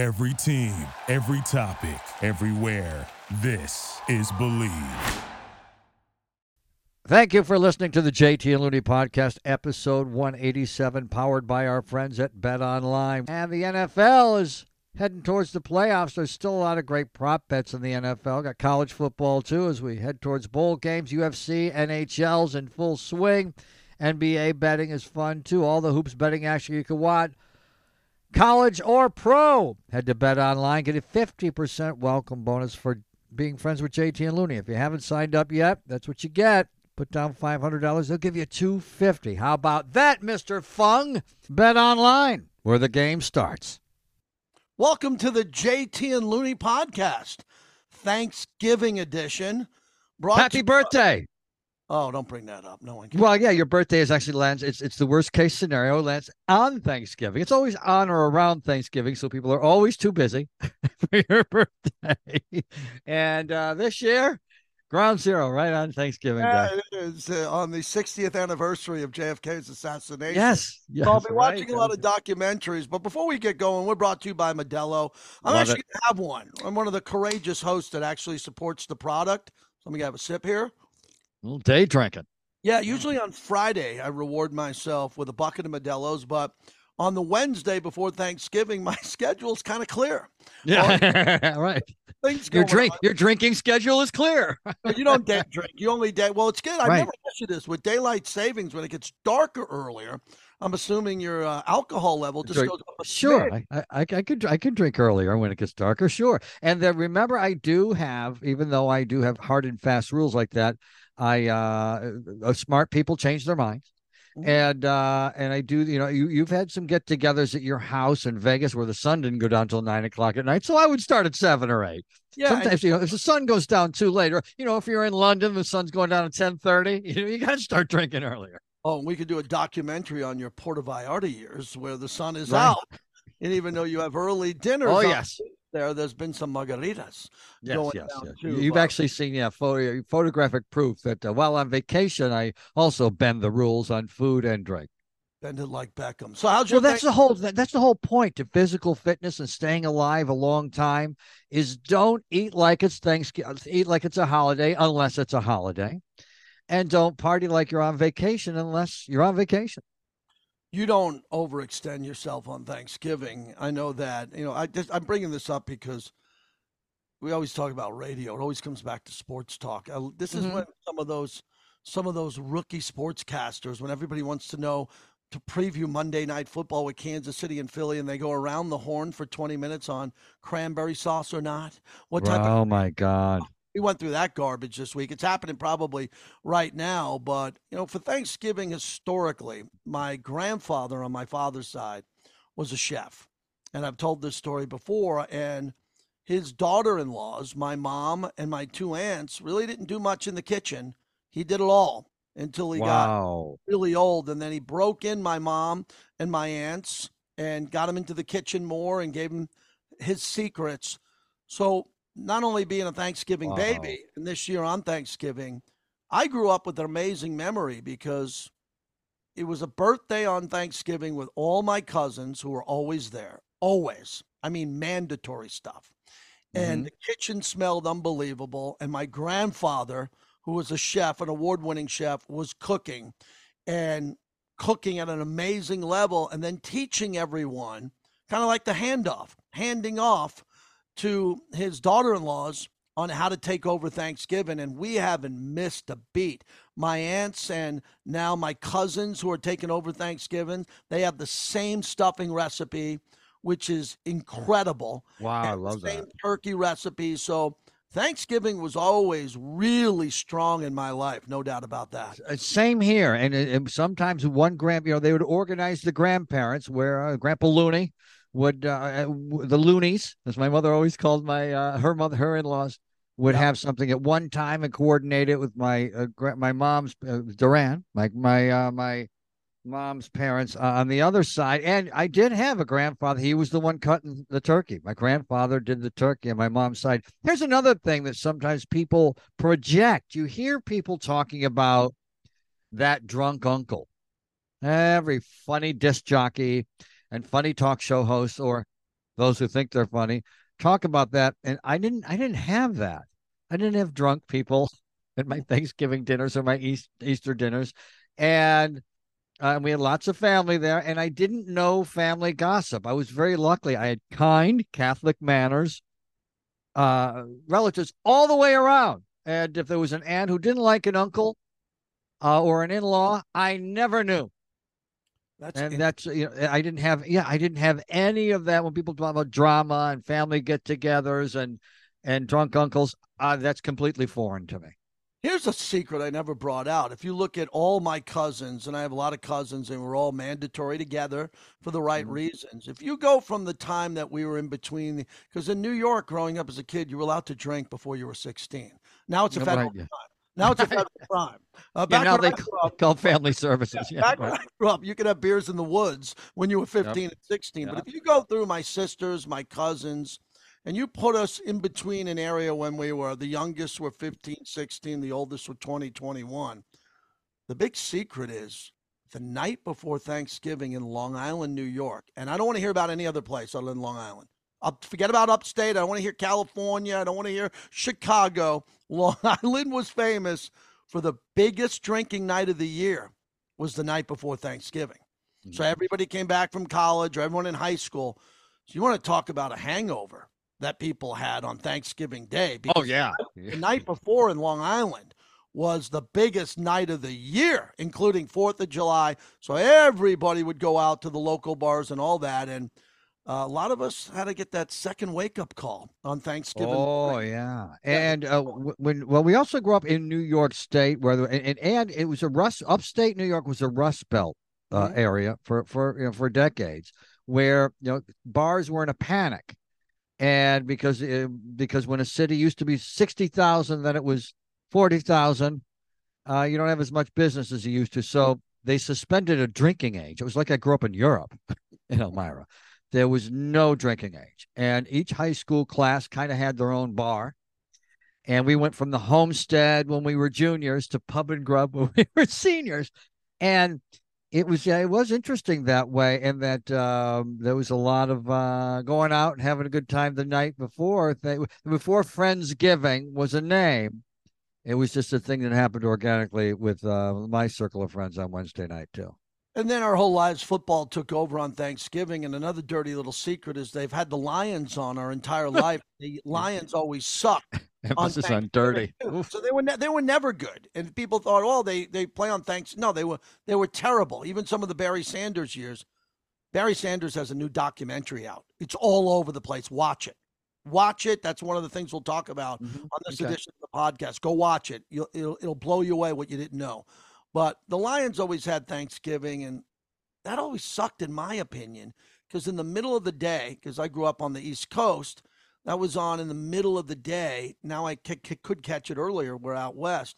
Every team, every topic, everywhere. This is Believe. Thank you for listening to the JT and Looney podcast, episode 187, powered by our friends at Bet Online. And the NFL is heading towards the playoffs. There's still a lot of great prop bets in the NFL. Got college football too as we head towards bowl games. UFC, NHL's in full swing. NBA betting is fun too. All the hoops betting action you can want. College or pro. Head to Bet Online. Get a 50% welcome bonus for being friends with JT and Looney. If you haven't signed up yet, that's what you get. Put down $500. They'll give you 250 How about that, Mr. Fung? Bet Online, where the game starts. Welcome to the JT and Looney podcast, Thanksgiving edition. Brought Happy birthday. Oh, don't bring that up. No one. Can. Well, yeah, your birthday is actually lands. It's it's the worst case scenario. It lands on Thanksgiving. It's always on or around Thanksgiving, so people are always too busy for your birthday. And uh, this year, ground zero, right on Thanksgiving yeah, Day. It is uh, on the 60th anniversary of JFK's assassination. Yes, yes. So I'll be right. watching a lot of documentaries. But before we get going, we're brought to you by Modelo. I'm Love actually gonna have one. I'm one of the courageous hosts that actually supports the product. So let me have a sip here. Little day drinking. Yeah, usually on Friday I reward myself with a bucket of Modelo's, but on the Wednesday before Thanksgiving, my schedule's kind of clear. Yeah, right. Things your drink, on. your drinking schedule is clear. you don't day drink. You only day. Well, it's good. I've right. never asked you this with daylight savings when it gets darker earlier. I'm assuming your uh, alcohol level just drink. goes up. sure, I, I, I, could I could drink earlier when it gets darker. Sure, and then remember, I do have, even though I do have hard and fast rules like that, I uh, uh, smart people change their minds. Mm-hmm. And uh, and I do, you know, you you've had some get-togethers at your house in Vegas where the sun didn't go down till nine o'clock at night, so I would start at seven or eight. Yeah, sometimes you know if the sun goes down too late, or you know if you're in London, the sun's going down at ten thirty. You know, you got to start drinking earlier. Oh, and we could do a documentary on your Puerto Vallarta years where the sun is right. out, and even though you have early dinners. Oh yes, there, there's been some margaritas. Yes, yes, yes. Too, You've uh, actually seen, yeah, photo, uh, photographic proof that uh, while on vacation, I also bend the rules on food and drink. Bend it like Beckham. So how's your? Well, that's the whole. That, that's the whole point to physical fitness and staying alive a long time. Is don't eat like it's Thanksgiving. Uh, eat like it's a holiday, unless it's a holiday, and don't party like you're on vacation unless you're on vacation you don't overextend yourself on Thanksgiving. I know that. You know, I just I'm bringing this up because we always talk about radio. It always comes back to sports talk. I, this is mm-hmm. when some of those some of those rookie sportscasters, when everybody wants to know to preview Monday Night Football with Kansas City and Philly, and they go around the horn for 20 minutes on cranberry sauce or not. What type? Oh of, my God! We went through that garbage this week. It's happening probably right now, but you know, for Thanksgiving historically, my grandfather on my father's side was a chef. And I've told this story before and his daughter-in-laws, my mom and my two aunts really didn't do much in the kitchen. He did it all until he wow. got really old and then he broke in my mom and my aunts and got him into the kitchen more and gave him his secrets. So not only being a Thanksgiving wow. baby, and this year on Thanksgiving, I grew up with an amazing memory because it was a birthday on Thanksgiving with all my cousins who were always there. Always. I mean, mandatory stuff. Mm-hmm. And the kitchen smelled unbelievable. And my grandfather, who was a chef, an award winning chef, was cooking and cooking at an amazing level and then teaching everyone, kind of like the handoff, handing off to his daughter in laws on how to take over Thanksgiving, and we haven't missed a beat. My aunts and now my cousins who are taking over Thanksgiving, they have the same stuffing recipe, which is incredible. Wow, I love same that. turkey recipe. So Thanksgiving was always really strong in my life, no doubt about that. Uh, same here, and, and sometimes one grand, you know, they would organize the grandparents where uh, Grandpa Looney would uh, the loonies, as my mother always called my uh, her mother, her in laws, would yeah. have something at one time and coordinate it with my uh, my mom's uh, Duran, my my uh, my mom's parents uh, on the other side. And I did have a grandfather. He was the one cutting the turkey. My grandfather did the turkey on my mom's side. Here's another thing that sometimes people project. You hear people talking about that drunk uncle. Every funny disc jockey and funny talk show hosts or those who think they're funny talk about that. And I didn't I didn't have that. I didn't have drunk people at my Thanksgiving dinners or my East, Easter dinners. And uh, we had lots of family there, and I didn't know family gossip. I was very lucky. I had kind Catholic manners, uh, relatives all the way around. And if there was an aunt who didn't like an uncle uh, or an in-law, I never knew. That's and that's you know I didn't have yeah I didn't have any of that when people talk about drama and family get-togethers and and drunk uncles. Uh, that's completely foreign to me. Here's a secret I never brought out. If you look at all my cousins, and I have a lot of cousins, and we're all mandatory together for the right mm-hmm. reasons. If you go from the time that we were in between, because in New York, growing up as a kid, you were allowed to drink before you were 16. Now it's a federal crime. Now it's a federal crime. Uh, yeah, now they call, up, call family services. Yeah, back right. when I grew up, you could have beers in the woods when you were 15 yep. and 16. Yep. But if you go through my sisters, my cousins, and you put us in between an area when we were the youngest were 15 16 the oldest were 20 21 the big secret is the night before thanksgiving in long island new york and i don't want to hear about any other place other than long island Up, forget about upstate i don't want to hear california i don't want to hear chicago long island was famous for the biggest drinking night of the year was the night before thanksgiving mm-hmm. so everybody came back from college or everyone in high school so you want to talk about a hangover that people had on Thanksgiving Day. oh yeah, the night before in Long Island was the biggest night of the year, including Fourth of July. So everybody would go out to the local bars and all that, and uh, a lot of us had to get that second wake up call on Thanksgiving. Oh yeah, and uh, when well, we also grew up in New York State, where and and it was a rust. Upstate New York was a Rust Belt uh, mm-hmm. area for for you know for decades, where you know bars were in a panic and because it, uh, because when a city used to be sixty thousand, then it was forty thousand. Uh, you don't have as much business as you used to, so they suspended a drinking age. It was like I grew up in Europe, in Elmira. There was no drinking age, and each high school class kind of had their own bar. And we went from the homestead when we were juniors to pub and grub when we were seniors. And it was it was interesting that way, and that um, there was a lot of uh, going out and having a good time the night before. They, before Friendsgiving was a name, it was just a thing that happened organically with uh, my circle of friends on Wednesday night too. And then our whole lives, football took over on Thanksgiving. And another dirty little secret is they've had the Lions on our entire life. the Lions always suck. Emphasis on, on dirty. So they were ne- they were never good, and people thought, oh, they they play on thanks. No, they were they were terrible. Even some of the Barry Sanders years. Barry Sanders has a new documentary out. It's all over the place. Watch it. Watch it. That's one of the things we'll talk about mm-hmm. on this okay. edition of the podcast. Go watch it. You'll, it'll, it'll blow you away what you didn't know. But the Lions always had Thanksgiving, and that always sucked, in my opinion, because in the middle of the day, because I grew up on the East Coast, that was on in the middle of the day. Now I c- c- could catch it earlier. We're out west.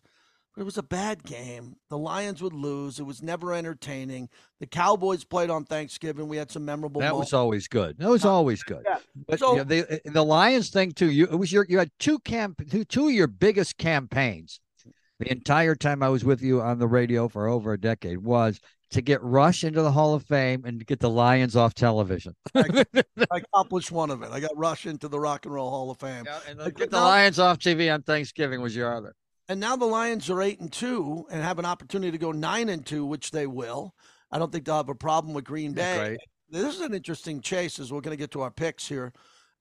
But it was a bad game. The Lions would lose. It was never entertaining. The Cowboys played on Thanksgiving. We had some memorable. That moments. was always good. That was always good. Yeah. But so, you know, the the Lions thing too. You it was your you had two camp two, two of your biggest campaigns the entire time I was with you on the radio for over a decade was to get Rush into the Hall of Fame and get the Lions off television. I, I, accomplished one of it. I got Rush into the Rock and Roll Hall of Fame. Yeah, and get the now, Lions off TV on Thanksgiving was your other. And now the Lions are eight and two and have an opportunity to go nine and two, which they will. I don't think they'll have a problem with Green Bay. This is an interesting chase as we're going to get to our picks here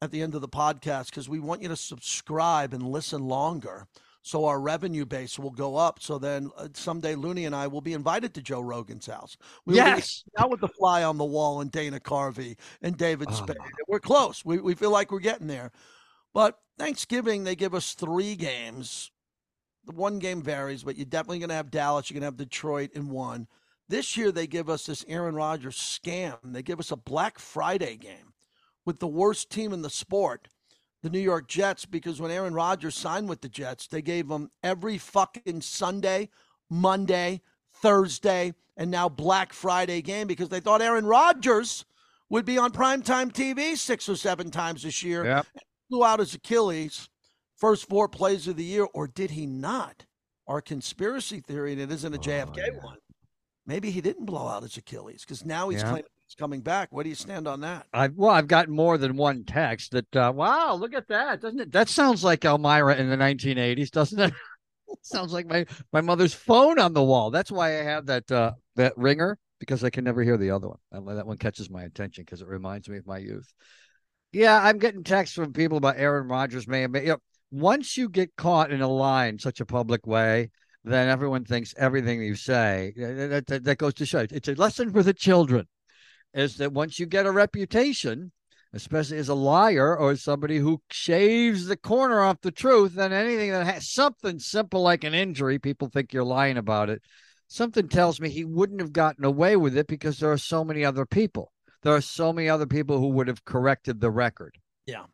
at the end of the podcast because we want you to subscribe and listen longer so our revenue base will go up. So then uh, someday Looney and I will be invited to Joe Rogan's house. We yes, out with the fly on the wall and Dana Carvey and David oh. Spade. We're close. We we feel like we're getting there. But Thanksgiving they give us three games. The one game varies, but you're definitely going to have Dallas. You're going to have Detroit in one. This year they give us this Aaron Rodgers scam. They give us a Black Friday game with the worst team in the sport the New York Jets because when Aaron Rodgers signed with the Jets, they gave him every fucking Sunday, Monday, Thursday, and now Black Friday game because they thought Aaron Rodgers would be on primetime TV six or seven times this year. Yep. Flew out his Achilles first four plays of the year, or did he not? Our conspiracy theory, and it isn't a JFK oh, yeah. one. Maybe he didn't blow out his Achilles because now he's yeah. claiming Coming back. What do you stand on that? I've well, I've gotten more than one text that uh, wow, look at that, doesn't it? That sounds like Elmira in the 1980s, doesn't it? sounds like my my mother's phone on the wall. That's why I have that uh, that ringer because I can never hear the other one. That one catches my attention because it reminds me of my youth. Yeah, I'm getting texts from people about Aaron Rodgers may have made. You know, once you get caught in a lie such a public way, then everyone thinks everything you say. That, that, that goes to show it's a lesson for the children. Is that once you get a reputation, especially as a liar or somebody who shaves the corner off the truth, then anything that has something simple like an injury, people think you're lying about it. Something tells me he wouldn't have gotten away with it because there are so many other people. There are so many other people who would have corrected the record. Yeah.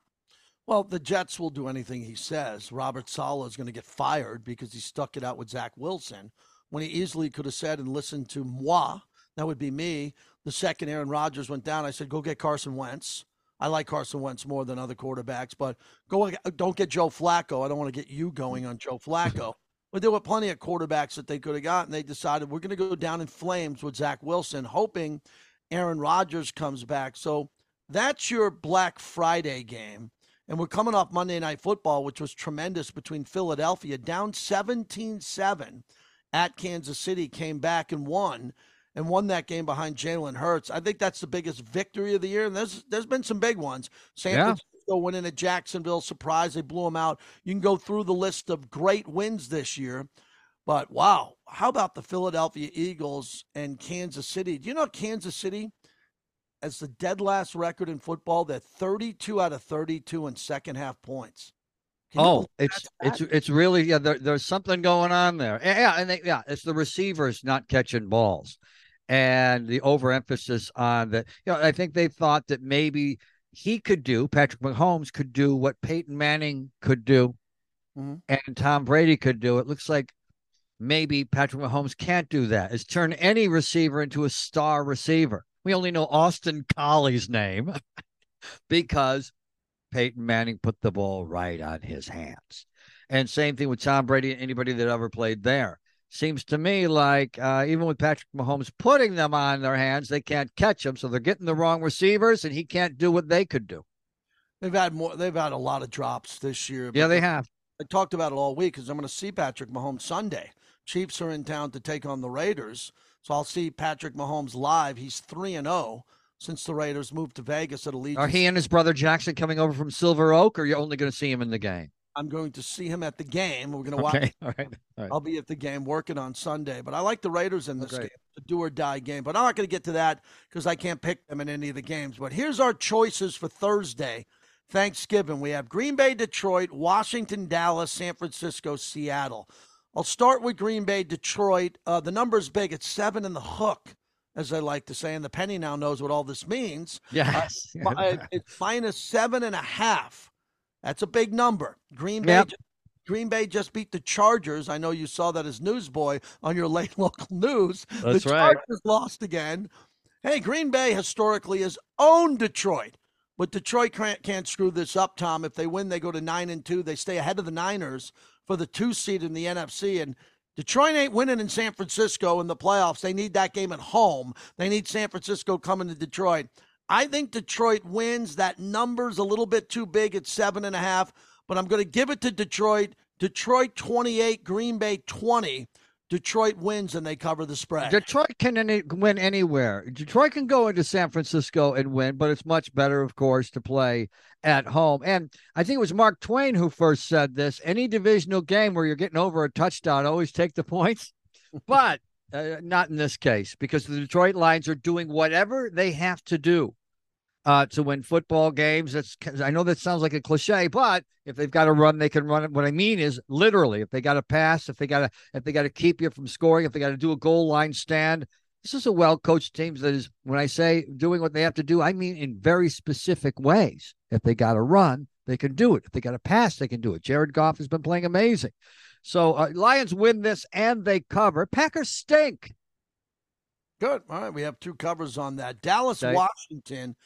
Well, the Jets will do anything he says. Robert Saleh is going to get fired because he stuck it out with Zach Wilson when he easily could have said and listened to moi. That would be me. The second Aaron Rodgers went down, I said, go get Carson Wentz. I like Carson Wentz more than other quarterbacks, but go don't get Joe Flacco. I don't want to get you going on Joe Flacco. but there were plenty of quarterbacks that they could have gotten. They decided we're going to go down in flames with Zach Wilson, hoping Aaron Rodgers comes back. So that's your Black Friday game. And we're coming off Monday Night Football, which was tremendous between Philadelphia, down 17 7 at Kansas City, came back and won and won that game behind Jalen Hurts. I think that's the biggest victory of the year. And there's there's been some big ones. San yeah. Francisco winning at Jacksonville, surprise, they blew them out. You can go through the list of great wins this year. But wow, how about the Philadelphia Eagles and Kansas City? Do you know Kansas City as the dead last record in football. They're 32 out of 32 in second half points. Can oh, it's it's it's really yeah. There, there's something going on there. Yeah, and they, yeah, it's the receivers not catching balls, and the overemphasis on that. You know, I think they thought that maybe he could do Patrick Mahomes could do what Peyton Manning could do, mm-hmm. and Tom Brady could do. It looks like maybe Patrick Mahomes can't do that. Is turn any receiver into a star receiver. We only know Austin Collie's name because Peyton Manning put the ball right on his hands. And same thing with Tom Brady and anybody that ever played there. Seems to me like uh, even with Patrick Mahomes putting them on their hands, they can't catch them. So they're getting the wrong receivers, and he can't do what they could do. They've had more. They've had a lot of drops this year. Yeah, they have. I talked about it all week because I'm going to see Patrick Mahomes Sunday. Chiefs are in town to take on the Raiders. So I'll see Patrick Mahomes live. He's 3 and 0 since the Raiders moved to Vegas at Allegiant. Are he and his brother Jackson coming over from Silver Oak, or are you're only going to see him in the game? I'm going to see him at the game. We're going to okay. watch. All right. All right. I'll be at the game working on Sunday, but I like the Raiders in this okay. game, the do or die game. But I'm not going to get to that because I can't pick them in any of the games. But here's our choices for Thursday, Thanksgiving. We have Green Bay, Detroit, Washington, Dallas, San Francisco, Seattle. I'll start with Green Bay, Detroit. Uh, the number's big. It's seven in the hook, as I like to say, and the penny now knows what all this means. Yes, uh, it's minus seven and a half. That's a big number. Green Bay. Yep. Green Bay just beat the Chargers. I know you saw that as newsboy on your late local news. That's the Chargers right. lost again. Hey, Green Bay historically has owned Detroit, but Detroit can't, can't screw this up, Tom. If they win, they go to nine and two. They stay ahead of the Niners for the two seed in the NFC. And Detroit ain't winning in San Francisco in the playoffs. They need that game at home. They need San Francisco coming to Detroit. I think Detroit wins. That number's a little bit too big at seven and a half, but I'm going to give it to Detroit. Detroit 28, Green Bay 20. Detroit wins and they cover the spread. Detroit can any, win anywhere. Detroit can go into San Francisco and win, but it's much better, of course, to play at home. And I think it was Mark Twain who first said this any divisional game where you're getting over a touchdown, always take the points. but uh, not in this case because the Detroit Lions are doing whatever they have to do uh, to win football games. That's I know that sounds like a cliche, but if they've got to run, they can run it. What I mean is literally, if they got to pass, if they got to, if they got to keep you from scoring, if they got to do a goal line stand. This is a well coached team that is, when I say doing what they have to do, I mean in very specific ways. If they got to run, they can do it. If they got to pass, they can do it. Jared Goff has been playing amazing. So uh, Lions win this and they cover. Packers stink. Good. All right. We have two covers on that. Dallas. Washington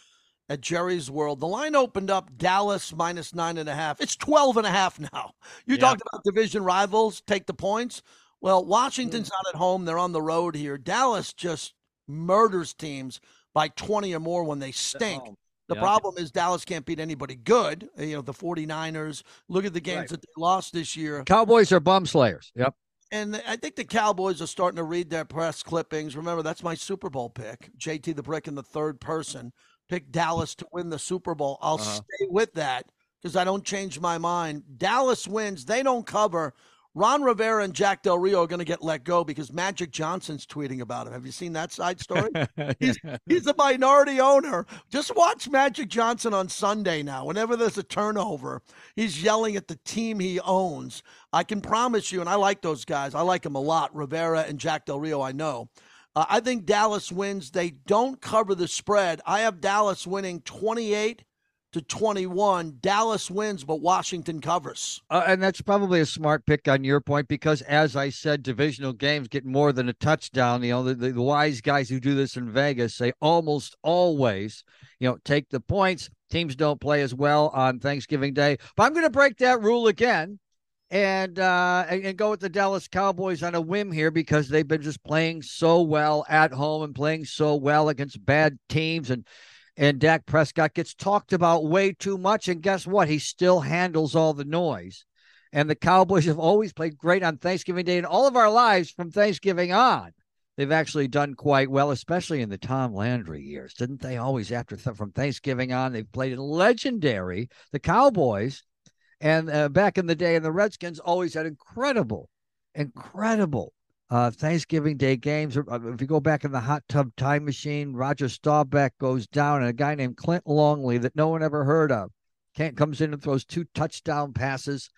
at Jerry's World. The line opened up Dallas minus nine and a half. It's 12 and a half now. You talked about division rivals take the points. Well, Washington's mm. not at home. They're on the road here. Dallas just murders teams by 20 or more when they stink. The yep. problem is Dallas can't beat anybody good. You know, the 49ers, look at the games right. that they lost this year. Cowboys are bum slayers. Yep. And I think the Cowboys are starting to read their press clippings. Remember, that's my Super Bowl pick. JT the Brick in the third person. Pick Dallas to win the Super Bowl. I'll uh-huh. stay with that because I don't change my mind. Dallas wins. They don't cover. Ron Rivera and Jack Del Rio are going to get let go because Magic Johnson's tweeting about him. Have you seen that side story? he's, he's a minority owner. Just watch Magic Johnson on Sunday now. Whenever there's a turnover, he's yelling at the team he owns. I can promise you, and I like those guys. I like them a lot. Rivera and Jack Del Rio, I know. Uh, I think Dallas wins. They don't cover the spread. I have Dallas winning 28 to 21. Dallas wins, but Washington covers. Uh, and that's probably a smart pick on your point because, as I said, divisional games get more than a touchdown. You know, the, the, the wise guys who do this in Vegas say almost always, you know, take the points. Teams don't play as well on Thanksgiving Day. But I'm going to break that rule again and, uh, and, and go with the Dallas Cowboys on a whim here because they've been just playing so well at home and playing so well against bad teams and and Dak Prescott gets talked about way too much. And guess what? He still handles all the noise. And the Cowboys have always played great on Thanksgiving Day in all of our lives from Thanksgiving on. They've actually done quite well, especially in the Tom Landry years. Didn't they always, after th- from Thanksgiving on, they've played legendary. The Cowboys and uh, back in the day, and the Redskins always had incredible, incredible uh, Thanksgiving Day games. Uh, if you go back in the hot tub time machine, Roger Staubach goes down, and a guy named Clint Longley that no one ever heard of, Kent comes in and throws two touchdown passes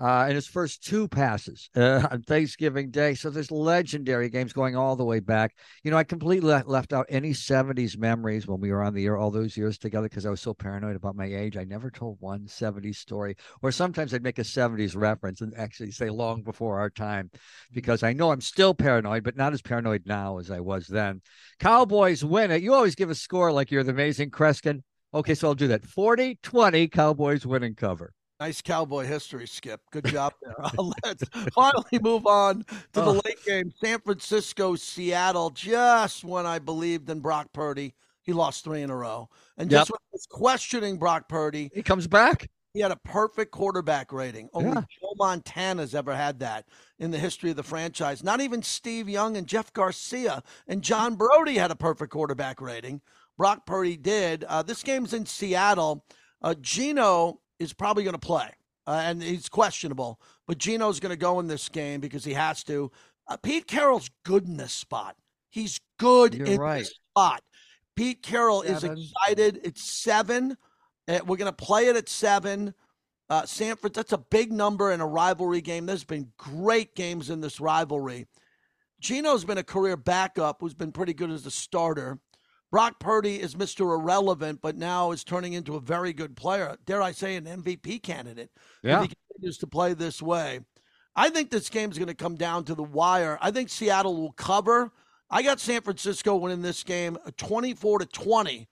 uh, in his first two passes uh, on Thanksgiving Day. So there's legendary games going all the way back. You know, I completely left out any 70s memories when we were on the air all those years together because I was so paranoid about my age. I never told one 70s story, or sometimes I'd make a 70s reference and actually say long before our time because I know I'm still paranoid, but not as paranoid now as I was then. Cowboys win it. You always give a score like you're the amazing Kreskin. Okay, so I'll do that. 40 20 Cowboys winning cover. Nice cowboy history, Skip. Good job there. Let's finally move on to the late game. San Francisco, Seattle. Just when I believed in Brock Purdy, he lost three in a row. And just yep. when I was questioning Brock Purdy, he comes back. He had a perfect quarterback rating. Only yeah. Joe Montana's ever had that in the history of the franchise. Not even Steve Young and Jeff Garcia and John Brodie had a perfect quarterback rating. Brock Purdy did. Uh, this game's in Seattle. Uh, Geno is probably going to play, uh, and he's questionable. But Geno's going to go in this game because he has to. Uh, Pete Carroll's good in this spot. He's good You're in right. this spot. Pete Carroll seven. is excited. It's seven. Uh, we're going to play it at seven. Uh, Sanford, that's a big number in a rivalry game. There's been great games in this rivalry. Geno's been a career backup who's been pretty good as a starter. Brock Purdy is Mr. Irrelevant, but now is turning into a very good player. Dare I say, an MVP candidate. Yeah. If he continues to play this way. I think this game is going to come down to the wire. I think Seattle will cover. I got San Francisco winning this game uh, 24 to 20.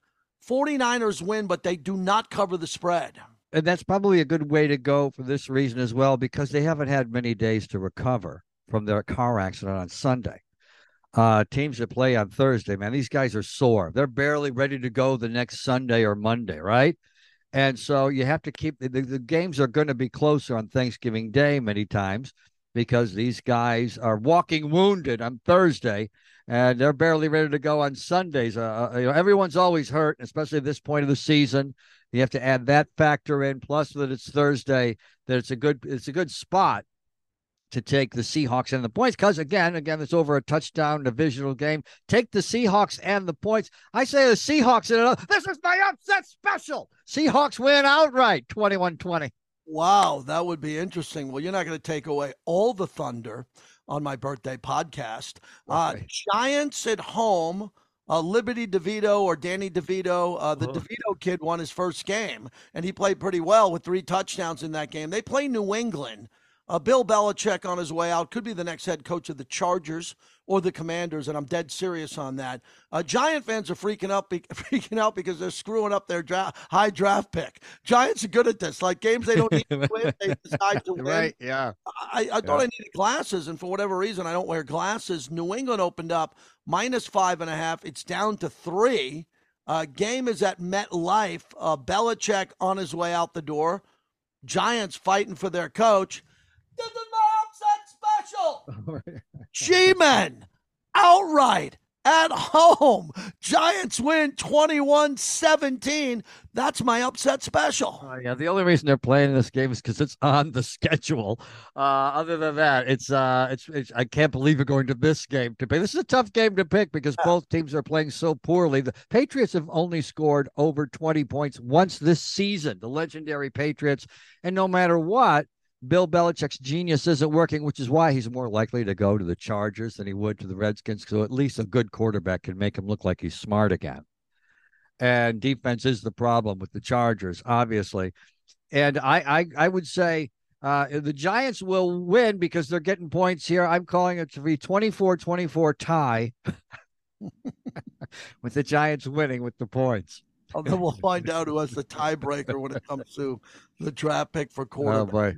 49ers win, but they do not cover the spread. And that's probably a good way to go for this reason as well, because they haven't had many days to recover from their car accident on Sunday uh, teams that play on Thursday, man, these guys are sore. They're barely ready to go the next Sunday or Monday, right? And so you have to keep the, the games are going to be closer on Thanksgiving Day many times because these guys are walking wounded on Thursday and they're barely ready to go on Sundays. Uh, uh, you know, everyone's always hurt, especially at this point of the season. You have to add that factor in, plus that it's Thursday, that it's a good it's a good spot to take the Seahawks and the points because again, again, it's over a touchdown divisional game. Take the Seahawks and the points. I say the Seahawks in it. This is my upset special. Seahawks win outright, 21-20. Wow, that would be interesting. Well, you're not going to take away all the thunder on my birthday podcast. Uh, Giants at home. Uh, Liberty DeVito or Danny DeVito, uh, the oh. DeVito kid won his first game, and he played pretty well with three touchdowns in that game. They play New England. Uh, Bill Belichick on his way out could be the next head coach of the Chargers. or the Commanders, and I'm dead serious on that. Uh, Giant fans are freaking out, be- freaking out because they're screwing up their dra- high draft pick. Giants are good at this. Like games they don't need to win, they decide to win. Right? Yeah. I, I thought I needed glasses, and for whatever reason, I don't wear glasses. New England opened up minus five and a half. It's down to three. Uh, game is at MetLife. Uh, Belichick on his way out the door. Giants fighting for their coach. This is my upset special. G-Men outright at home. Giants win 21-17. That's my upset special. Oh, yeah, the only reason they're playing this game is because it's on the schedule. Uh, other than that, it's, uh, it's it's I can't believe you're going to this game to pick. This is a tough game to pick because both teams are playing so poorly. The Patriots have only scored over 20 points once this season. The legendary Patriots, and no matter what, Bill Belichick's genius isn't working, which is why he's more likely to go to the Chargers than he would to the Redskins. So at least a good quarterback can make him look like he's smart again. And defense is the problem with the Chargers, obviously. And I I, I would say uh, the Giants will win because they're getting points here. I'm calling it to be 24-24 tie with the Giants winning with the points. And then we'll find out who has the tiebreaker when it comes to the draft pick for Oh quarterback. boy.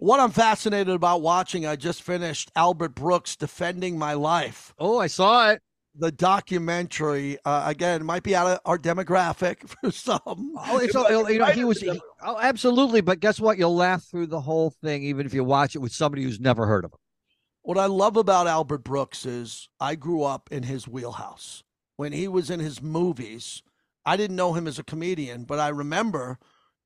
What I'm fascinated about watching, I just finished Albert Brooks defending my life. Oh, I saw it. The documentary uh, again might be out of our demographic for some. Oh, it's all, you know he was he, oh absolutely, but guess what? You'll laugh through the whole thing, even if you watch it with somebody who's never heard of him. What I love about Albert Brooks is I grew up in his wheelhouse. When he was in his movies, I didn't know him as a comedian, but I remember,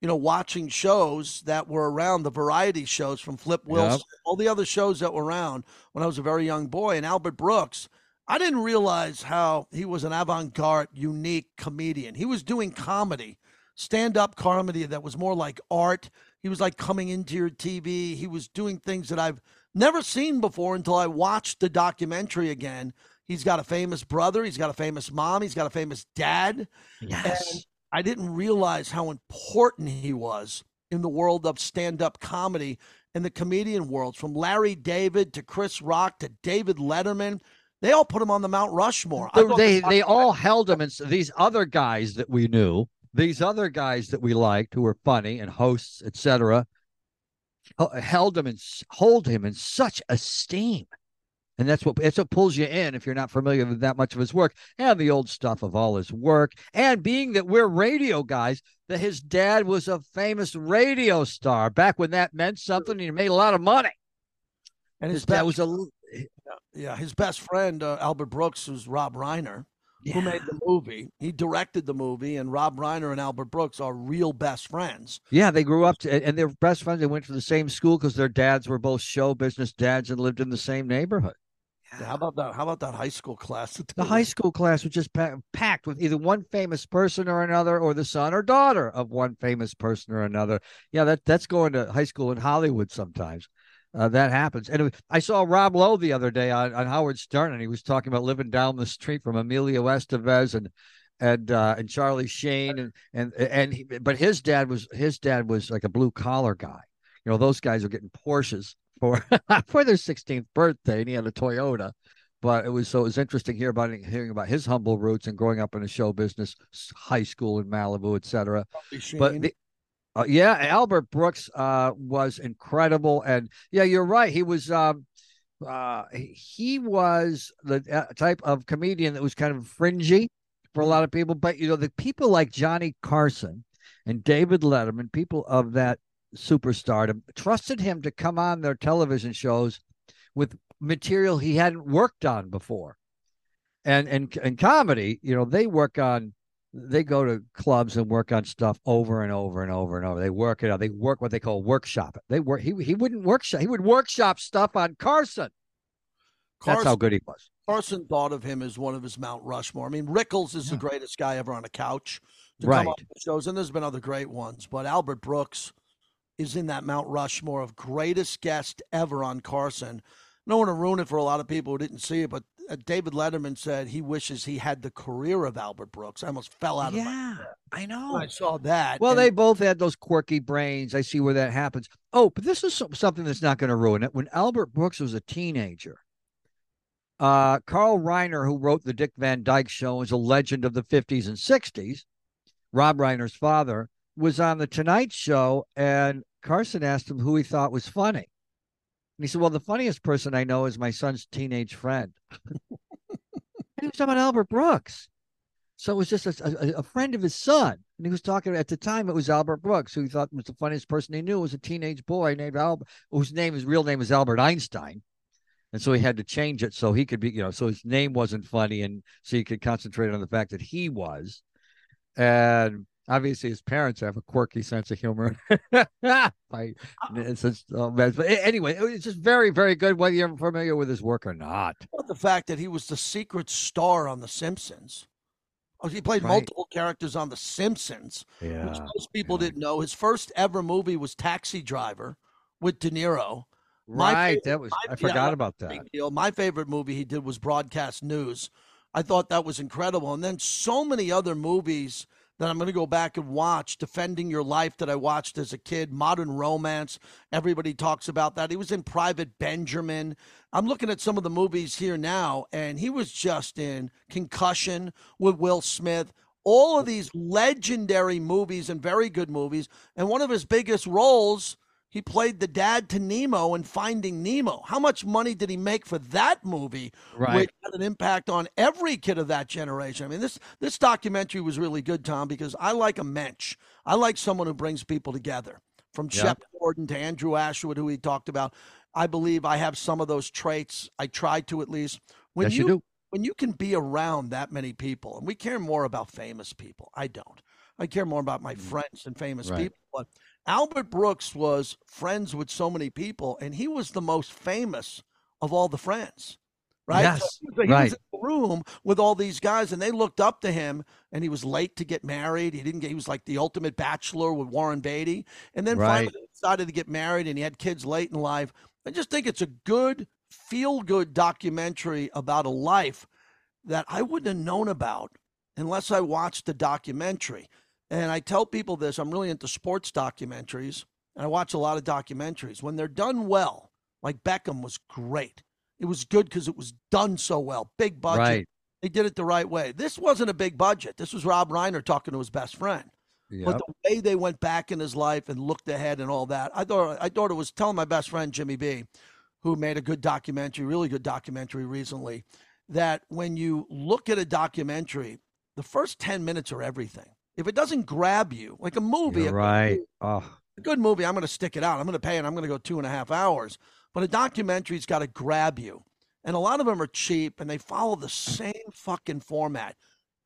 you know, watching shows that were around the variety shows from Flip Wilson, all the other shows that were around when I was a very young boy. And Albert Brooks, I didn't realize how he was an avant garde, unique comedian. He was doing comedy, stand up comedy that was more like art. He was like coming into your TV. He was doing things that I've never seen before until I watched the documentary again. He's got a famous brother. He's got a famous mom. He's got a famous dad. Yes. I didn't realize how important he was in the world of stand up comedy in the comedian world, from Larry David to Chris Rock to David Letterman. They all put him on the Mount Rushmore. They they, they all held him, and these other guys that we knew, these other guys that we liked, who were funny and hosts, etc., held him and hold him in such esteem. And that's what that's what pulls you in if you're not familiar with that much of his work and the old stuff of all his work. And being that we're radio guys, that his dad was a famous radio star back when that meant something and he made a lot of money. and His his dad was a yeah, his best friend uh, Albert Brooks was Rob Reiner, who made the movie. He directed the movie, and Rob Reiner and Albert Brooks are real best friends. Yeah, they grew up to, and they're best friends. They went to the same school because their dads were both show business dads and lived in the same neighborhood. How about that? How about that high school class? The high school class was just pa- packed with either one famous person or another, or the son or daughter of one famous person or another. Yeah, that that's going to high school in Hollywood sometimes. Uh, that happens. And was- I saw Rob Lowe the other day on, on Howard Stern, and he was talking about living down the street from Emilio Estevez and and uh, and Charlie Sheen and and and he, but his dad was his dad was like a blue collar guy. You know, those guys are getting Porsches for for their 16th birthday, and he had a Toyota. But it was so it was interesting hear about hearing about his humble roots and growing up in a show business, high school in Malibu, etc. But the, uh, yeah, Albert Brooks uh, was incredible, and yeah, you're right. He was um, uh, he- was the uh, type of comedian that was kind of fringy for a lot of people. But you know, the people like Johnny Carson and David Letterman, people of that superstardom, trusted him to come on their television shows with material he hadn't worked on before. And and and comedy, you know, they work on they go to clubs and work on stuff over and over and over and over. They work it out. They work what they call workshop. They work. He he wouldn't workshop. He would workshop stuff on Carson. That's how Carson, good he was. Carson thought of him as one of his Mount Rushmore. I mean, Rickles is the greatest guy ever on a couch to Right. come on shows, and there's been other great ones, but Albert Brooks is in that Mount Rushmore of greatest guest ever on Carson. Don't want to ruin it for a lot of people who didn't see it, but uh, David Letterman said he wishes he had the career of Albert Brooks. I almost fell out of my Yeah, I know. I saw that. Well, and they both had those quirky brains. I see where that happens. Oh, but this is something that's not going to ruin it. When Albert Brooks was a teenager, Uh, Carl Reiner, who wrote the Dick Van Dyke Show, is a legend of the 50s and 60s. Rob Reiner's father was on the Tonight Show, and Carson asked him who he thought was funny. And he said, Well, the funniest person I know is my son's teenage friend. and he was talking about Albert Brooks. So it was just a, a, a, friend of his son. And he was talking at the time, it was Albert Brooks, who he thought was the funniest person he knew, was a teenage boy named Albert, whose name, his real name is Albert Einstein. And so he had to change it so he could be, you know, so his name wasn't funny. And so he could concentrate on the fact that he was. And obviously his parents have a quirky sense of humor. I, since, oh, but anyway, it's just very, very good. Whether you're familiar with his work or not, the fact that he was the secret star on The Simpsons. Oh, he played right. multiple characters on The Simpsons, yeah, which most people yeah. didn't know. His first ever movie was Taxi Driver with De Niro. right, favorite, that was I forgot about that. Deal. My favorite movie he did was Broadcast News. I thought that was incredible, and then so many other movies that I'm going to go back and watch. Defending Your Life that I watched as a kid, Modern Romance. Everybody talks about that. He was in Private Benjamin. I'm looking at some of the movies here now, and he was just in Concussion with Will Smith. All of these legendary movies and very good movies. And one of his biggest roles he played the dad to Nemo in Finding Nemo. How much money did he make for that movie? Right. Which had an impact on every kid of that generation. I mean, this this documentary was really good, Tom, because I like a mensch. I like someone who brings people together. From yep. Shep Gordon to Andrew Ashwood, who he talked about. I believe I have some of those traits. I try to at least. When yes, you, you do. When you can be around that many people, and we care more about famous people. I don't. I care more about my mm. friends and famous right. people. But Albert Brooks was friends with so many people, and he was the most famous of all the friends. Right? Yes. So he right. was in the room with all these guys, and they looked up to him. And he was late to get married. He didn't get. He was like the ultimate bachelor with Warren Beatty, and then right. finally decided to get married, and he had kids late in life. I just think it's a good, feel-good documentary about a life that I wouldn't have known about unless I watched the documentary. And I tell people this I'm really into sports documentaries, and I watch a lot of documentaries. When they're done well, like Beckham was great. It was good because it was done so well. Big budget. Right. They did it the right way. This wasn't a big budget. This was Rob Reiner talking to his best friend. Yep. But the way they went back in his life and looked ahead and all that, I thought I thought it was telling my best friend Jimmy B, who made a good documentary, really good documentary recently, that when you look at a documentary, the first 10 minutes are everything. If it doesn't grab you, like a movie, a right? oh. a good movie, I'm going to stick it out. I'm going to pay and I'm going to go two and a half hours. But a documentary's got to grab you, and a lot of them are cheap and they follow the same fucking format.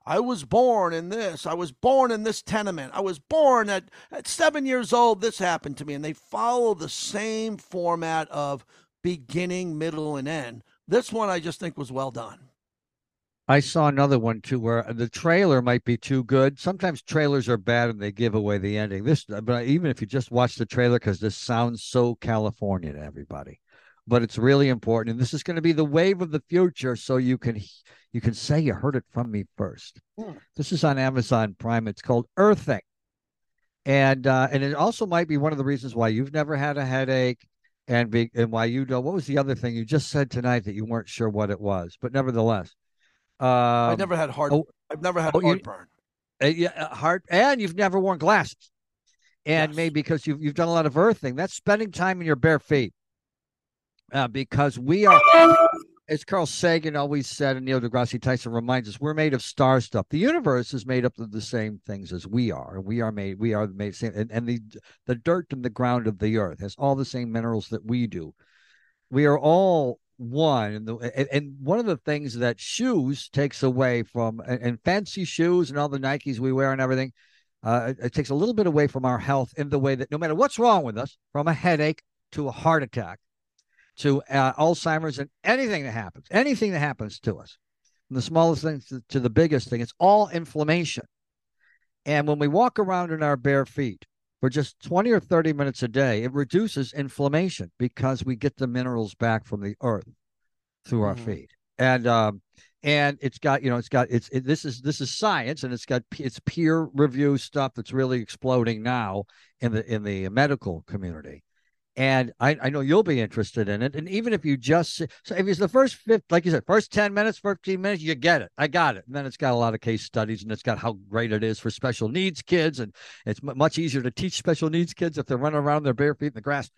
I was born in this. I was born in this tenement. I was born at, at seven years old. This happened to me. And they follow the same format of beginning, middle, and end. This one I just think was well done. I saw another one too where the trailer might be too good. Sometimes trailers are bad and they give away the ending. This, but even if you just watch the trailer, because this sounds so California to everybody, but it's really important. And this is going to be the wave of the future, so you can you can say you heard it from me first. Hmm. This is on Amazon Prime. It's called Earthing, and uh, and it also might be one of the reasons why you've never had a headache. And, be, and why you don't. What was the other thing you just said tonight that you weren't sure what it was? But nevertheless, um, I've never had heart. Oh, I've never had oh, heartburn. You, uh, yeah, uh, heart, and you've never worn glasses, and yes. maybe because you've you've done a lot of earthing. That's spending time in your bare feet. Uh, because we are, as Carl Sagan always said, and Neil deGrasse Tyson reminds us, we're made of star stuff. The universe is made up of the same things as we are, we are made. We are made same, and, and the the dirt and the ground of the earth has all the same minerals that we do. We are all one and, the, and, one of the things that shoes takes away from and, and, fancy shoes and all the nikes we wear and everything uh, it, it, takes a little bit away from our health in the way that no matter what's wrong with us from a headache to a heart attack to uh, alzheimer's and anything that happens anything that happens to us from the smallest thing to, to the biggest thing it's all inflammation. And when we walk around in our bare feet for just 20 or 30 minutes a day, it reduces inflammation because we get the minerals back from the earth through mm-hmm. our feet. And um, and it's got you know it's got it's it, this is this is science and it's got it's peer review stuff that's really exploding now in the in the medical community And I, I know you'll be interested in it. And even if you just so if it's the first fifth, like you said, first 10 minutes, 15 minutes, you get it. I got it. And then it's got a lot of case studies and it's got how great it is for special needs kids. And it's m- much easier to teach special needs kids if they're running around their bare feet in the grass.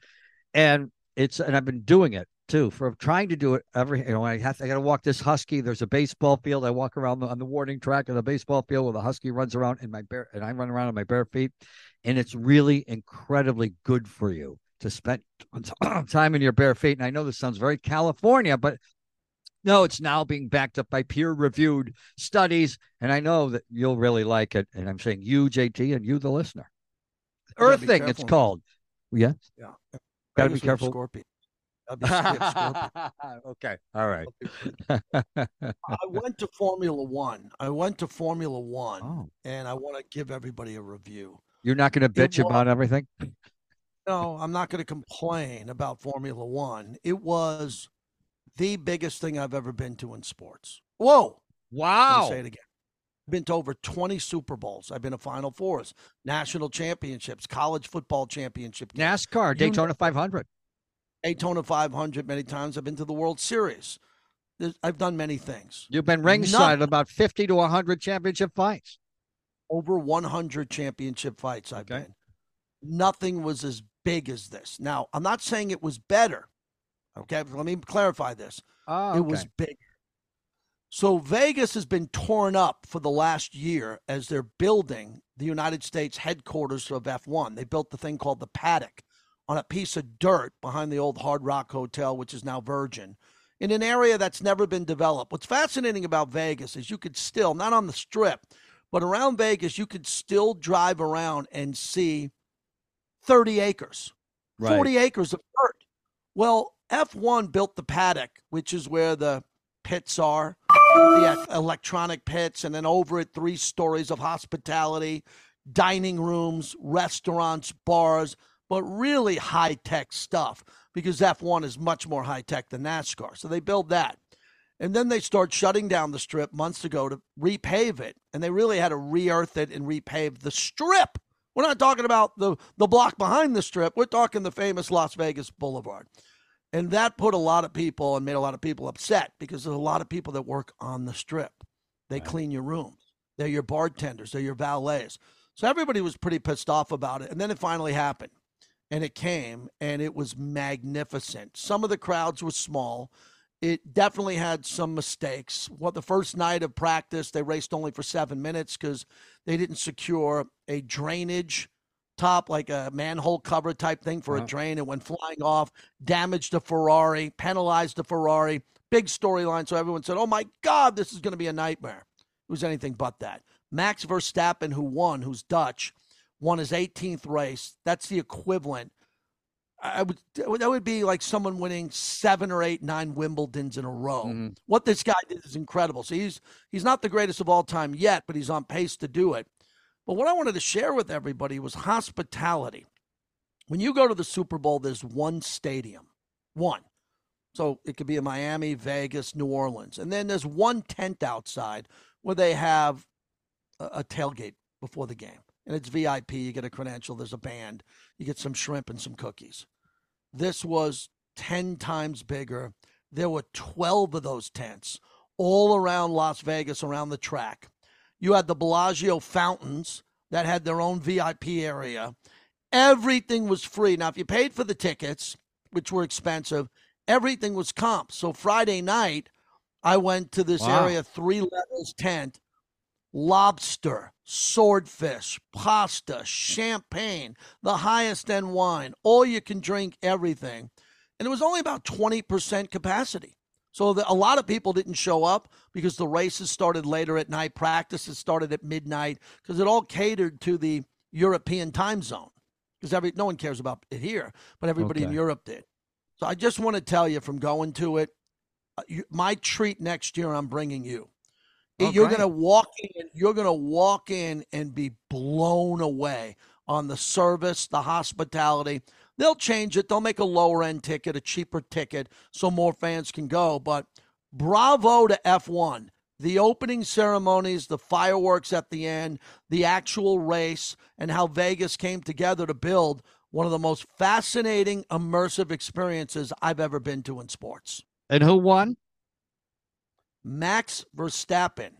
And it's and I've been doing it too for trying to do it every you know I have to, I got to walk this husky there's a baseball field I walk around the, on the warning track of the baseball field where the husky runs around in my bare and I run around on my bare feet and it's really incredibly good for you to spend time in your bare feet. And I know this sounds very California, but no, it's now being backed up by peer reviewed studies. And I know that you'll really like it. And I'm saying you, JT, and you, the listener. Earthing, it's called. Yes. Yeah. Gotta be careful. Scorpion. okay. All right. I went to Formula One. I went to Formula One, oh. and I want to give everybody a review. You're not going to bitch about everything? No, I'm not going to complain about Formula One. It was the biggest thing I've ever been to in sports. Whoa. Wow. Say it again. I've been to over 20 Super Bowls. I've been to Final Fours, national championships, college football championship. Games. NASCAR, Daytona know, 500. Daytona 500 many times. I've been to the World Series. I've done many things. You've been ringside about 50 to 100 championship fights. Over 100 championship fights I've okay. been. Nothing was as big as this. Now, I'm not saying it was better. Okay, let me clarify this. Oh, okay. It was big. So Vegas has been torn up for the last year as they're building the United States headquarters of F1. They built the thing called the paddock on a piece of dirt behind the old Hard Rock Hotel, which is now Virgin, in an area that's never been developed. What's fascinating about Vegas is you could still, not on the strip, but around Vegas, you could still drive around and see 30 acres, right. 40 acres of dirt. Well, F1 built the paddock, which is where the pits are, the electronic pits, and then over it, three stories of hospitality, dining rooms, restaurants, bars, but really high tech stuff because F1 is much more high tech than NASCAR. So they build that. And then they start shutting down the strip months ago to repave it. And they really had to re earth it and repave the strip we're not talking about the, the block behind the strip. We're talking the famous Las Vegas Boulevard. And that put a lot of people and made a lot of people upset because there's a lot of people that work on the strip. They right. clean your rooms, they're your bartenders, they're your valets. So everybody was pretty pissed off about it. And then it finally happened. And it came and it was magnificent. Some of the crowds were small. It definitely had some mistakes. What the first night of practice, they raced only for seven minutes because they didn't secure a drainage top, like a manhole cover type thing for uh-huh. a drain. It went flying off, damaged a Ferrari, penalized a Ferrari. Big storyline. So everyone said, oh my God, this is going to be a nightmare. It was anything but that. Max Verstappen, who won, who's Dutch, won his 18th race. That's the equivalent I would that would be like someone winning seven or eight, nine Wimbledons in a row. Mm-hmm. What this guy did is incredible. So he's he's not the greatest of all time yet, but he's on pace to do it. But what I wanted to share with everybody was hospitality. When you go to the Super Bowl, there's one stadium, one. So it could be in Miami, Vegas, New Orleans, and then there's one tent outside where they have a, a tailgate before the game and it's VIP. You get a credential, there's a band, you get some shrimp and some cookies. This was 10 times bigger. There were 12 of those tents all around Las Vegas, around the track. You had the Bellagio fountains that had their own VIP area. Everything was free. Now, if you paid for the tickets, which were expensive, everything was comp. So Friday night, I went to this wow. area, three levels tent, lobster, swordfish, pasta, champagne, the highest end wine, all you can drink, everything. And it was only about 20% capacity. So the, a lot of people didn't show up because the races started later at night, practices started at midnight because it all catered to the European time zone. Because every no one cares about it here, but everybody okay. in Europe did. So I just want to tell you from going to it, uh, you, my treat next year I'm bringing you. Okay. Oh, you're going to walk in, you're going to walk in and be blown away on the service, the hospitality. They'll change it. They'll make a lower end ticket, a cheaper ticket so more fans can go, but bravo to F1. The opening ceremonies, the fireworks at the end, the actual race, and how Vegas came together to build one of the most fascinating, immersive experiences I've ever been to in sports. And who won? Max Verstappen.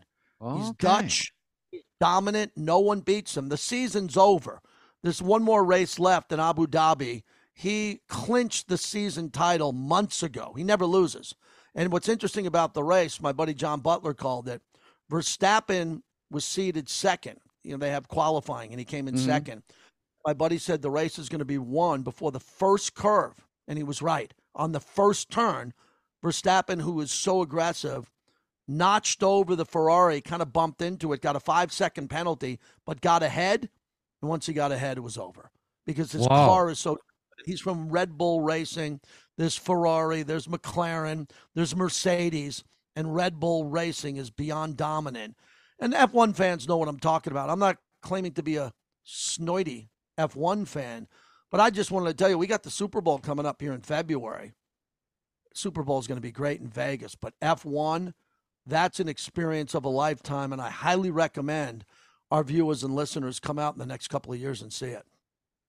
Okay. He's Dutch, He's dominant. No one beats him. The season's over. There's one more race left in Abu Dhabi. He clinched the season title months ago. He never loses. And what's interesting about the race, my buddy John Butler called it, Verstappen was seeded second. You know, they have qualifying, and he came in Mhm. second. My buddy said the race is going to be won before the first curve, and he was right. On the first turn, Verstappen, who was so aggressive, notched over the Ferrari, kind of bumped into it, got a five second penalty, but got ahead. And once he got ahead, it was over because his Wow. car is so. He's from Red Bull Racing. There's Ferrari, there's McLaren, there's Mercedes, and Red Bull Racing is beyond dominant. And F1 fans know what I'm talking about. I'm not claiming to be a snoity F1 fan, but I just wanted to tell you we got the Super Bowl coming up here in February. Super Bowl is going to be great in Vegas, but F1, that's an experience of a lifetime, and I highly recommend our viewers and listeners come out in the next couple of years and see it.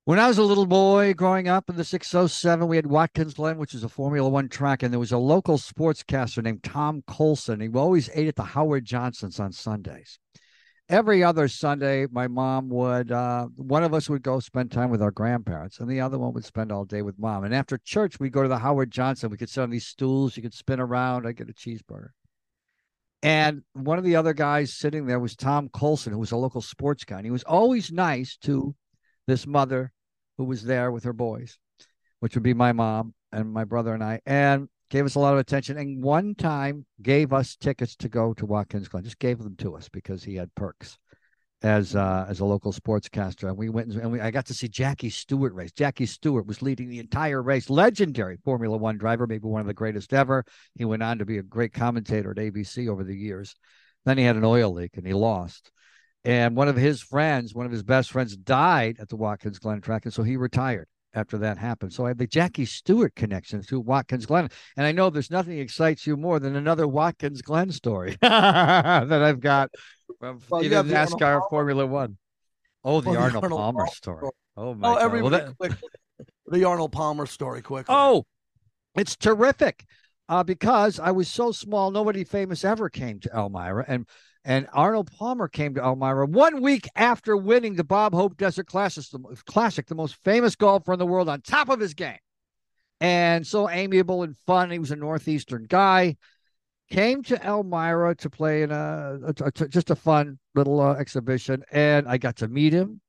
When I was a little boy growing up in the 607, we had Watkins Glen, which is a Formula One track, and there was a local sportscaster named Tom Colson. He always ate at the Howard Johnson's on Sundays. Every other Sunday, my mom would, uh, one of us would go spend time with our grandparents, and the other one would spend all day with mom. And after church, we'd go to the Howard Johnson. We could sit on these stools, you could spin around, I'd get a cheeseburger. And one of the other guys sitting there was Tom Colson, who was a local sports guy. And he was always nice to this mother who was there with her boys, which would be my mom and my brother and I, and gave us a lot of attention. And one time gave us tickets to go to Watkins Glen, just gave them to us because he had perks as uh, as a local sportscaster. And we went and we, I got to see Jackie Stewart race. Jackie Stewart was leading the entire race, legendary Formula One driver, maybe one of the greatest ever. He went on to be a great commentator at ABC over the years. Then he had an oil leak and he lost and one of his friends, one of his best friends, died at the Watkins Glen track, and so he retired after that happened. So I have the Jackie Stewart connection to Watkins Glen, and I know there's nothing excites you more than another Watkins Glen story that I've got Well, either have the NASCAR or Formula One. Oh, the Well, the Arnold, Arnold Palmer Palmer story. story. Oh my Oh, God. Well, that- quickly. the Arnold Palmer story, quick. Oh, it's terrific. Uh, because I was so small, nobody famous ever came to Elmira, and and Arnold Palmer came to Elmira one week after winning the Bob Hope Desert Classic, the, Classic, the most famous golfer in the world, on top of his game, and so amiable and fun. He was a northeastern guy. Came to Elmira to play in a, just a fun little uh, exhibition, and I got to meet him.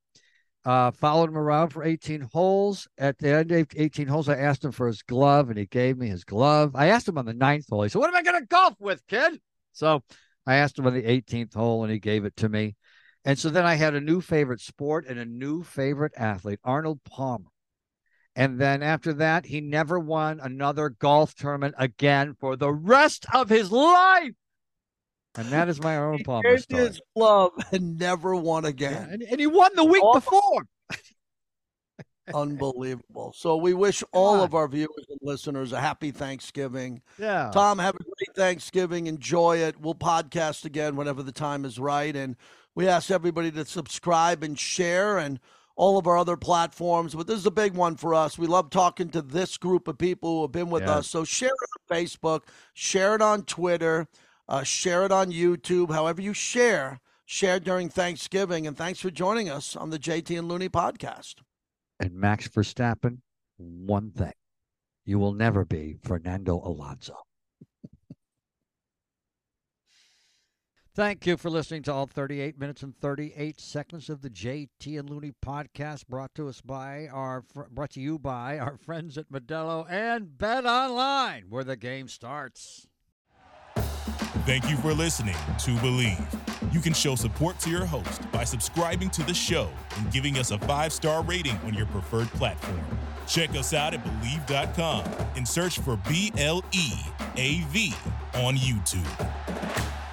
Uh, followed him around for 18 holes. At the end of 18 holes, I asked him for his glove, and he gave me his glove. I asked him on the ninth hole. He said, "What am I going to golf with, kid?" So I asked him on the 18th hole, and he gave it to me. And so then I had a new favorite sport and a new favorite athlete, Arnold Palmer. And then after that, he never won another golf tournament again for the rest of his life. And that is my own Palmer Gave story. his glove and never won Yeah, again. and, and he won the week Oh. before. Unbelievable. So we wish all of our viewers and listeners a happy Thanksgiving. Yeah. Tom, have a great Thanksgiving. Enjoy it. We'll podcast again whenever the time is right. And we ask everybody to subscribe and share and all of our other platforms. But this is a big one for us. We love talking to this group of people who have been with Yeah. us. So share it on Facebook, share it on Twitter, uh, share it on YouTube. However you share, share during Thanksgiving. And thanks for joining us on the JT and Looney podcast. and Max Verstappen, one thing. You will never be Fernando Alonso. Thank you for listening to all 38 minutes and 38 seconds of the JT and Looney podcast brought to us by our brought to you by our friends at Modelo and Bet Online where the game starts. Thank you for listening to Bleav. You can show support to your host by subscribing to the show and giving us a five star rating on your preferred platform. Check us out at Bleav.com and search for B L E A V on YouTube.